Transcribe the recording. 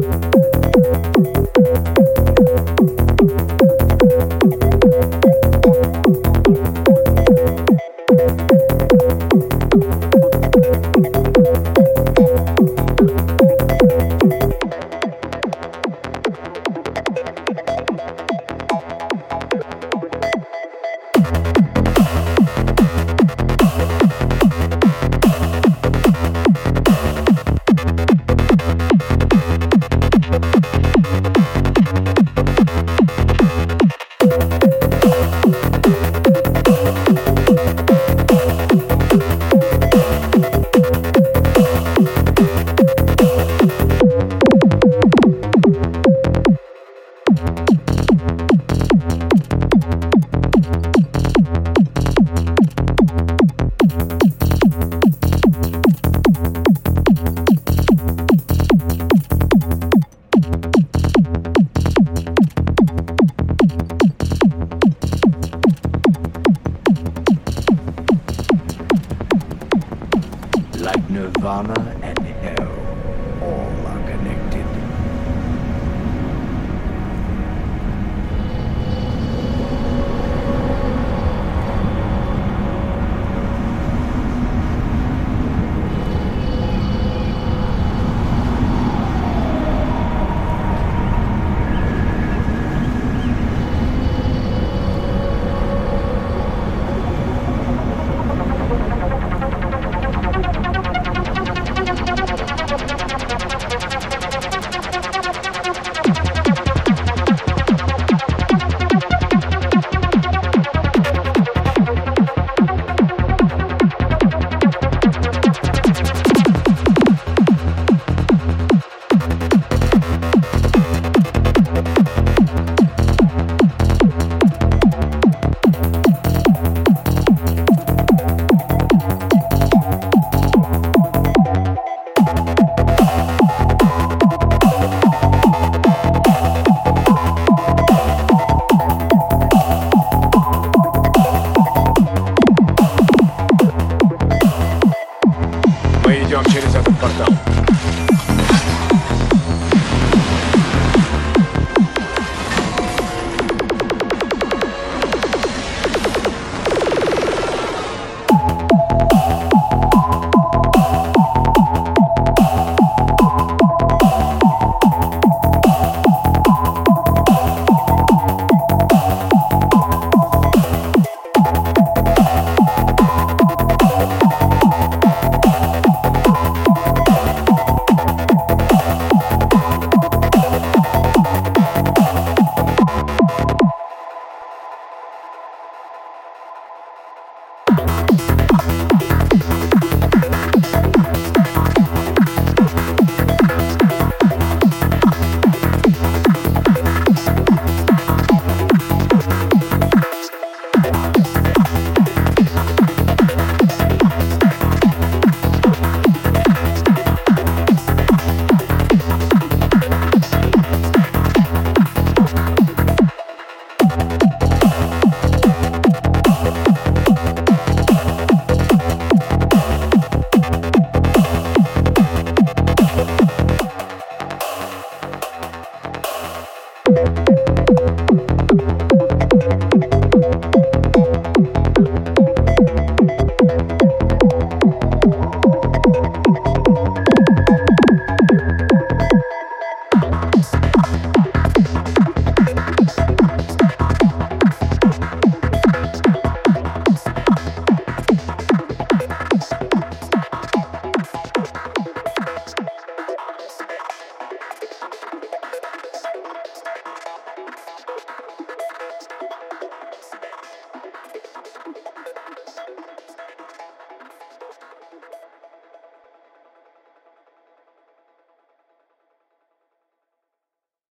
thank you like nirvana and hell. all importó.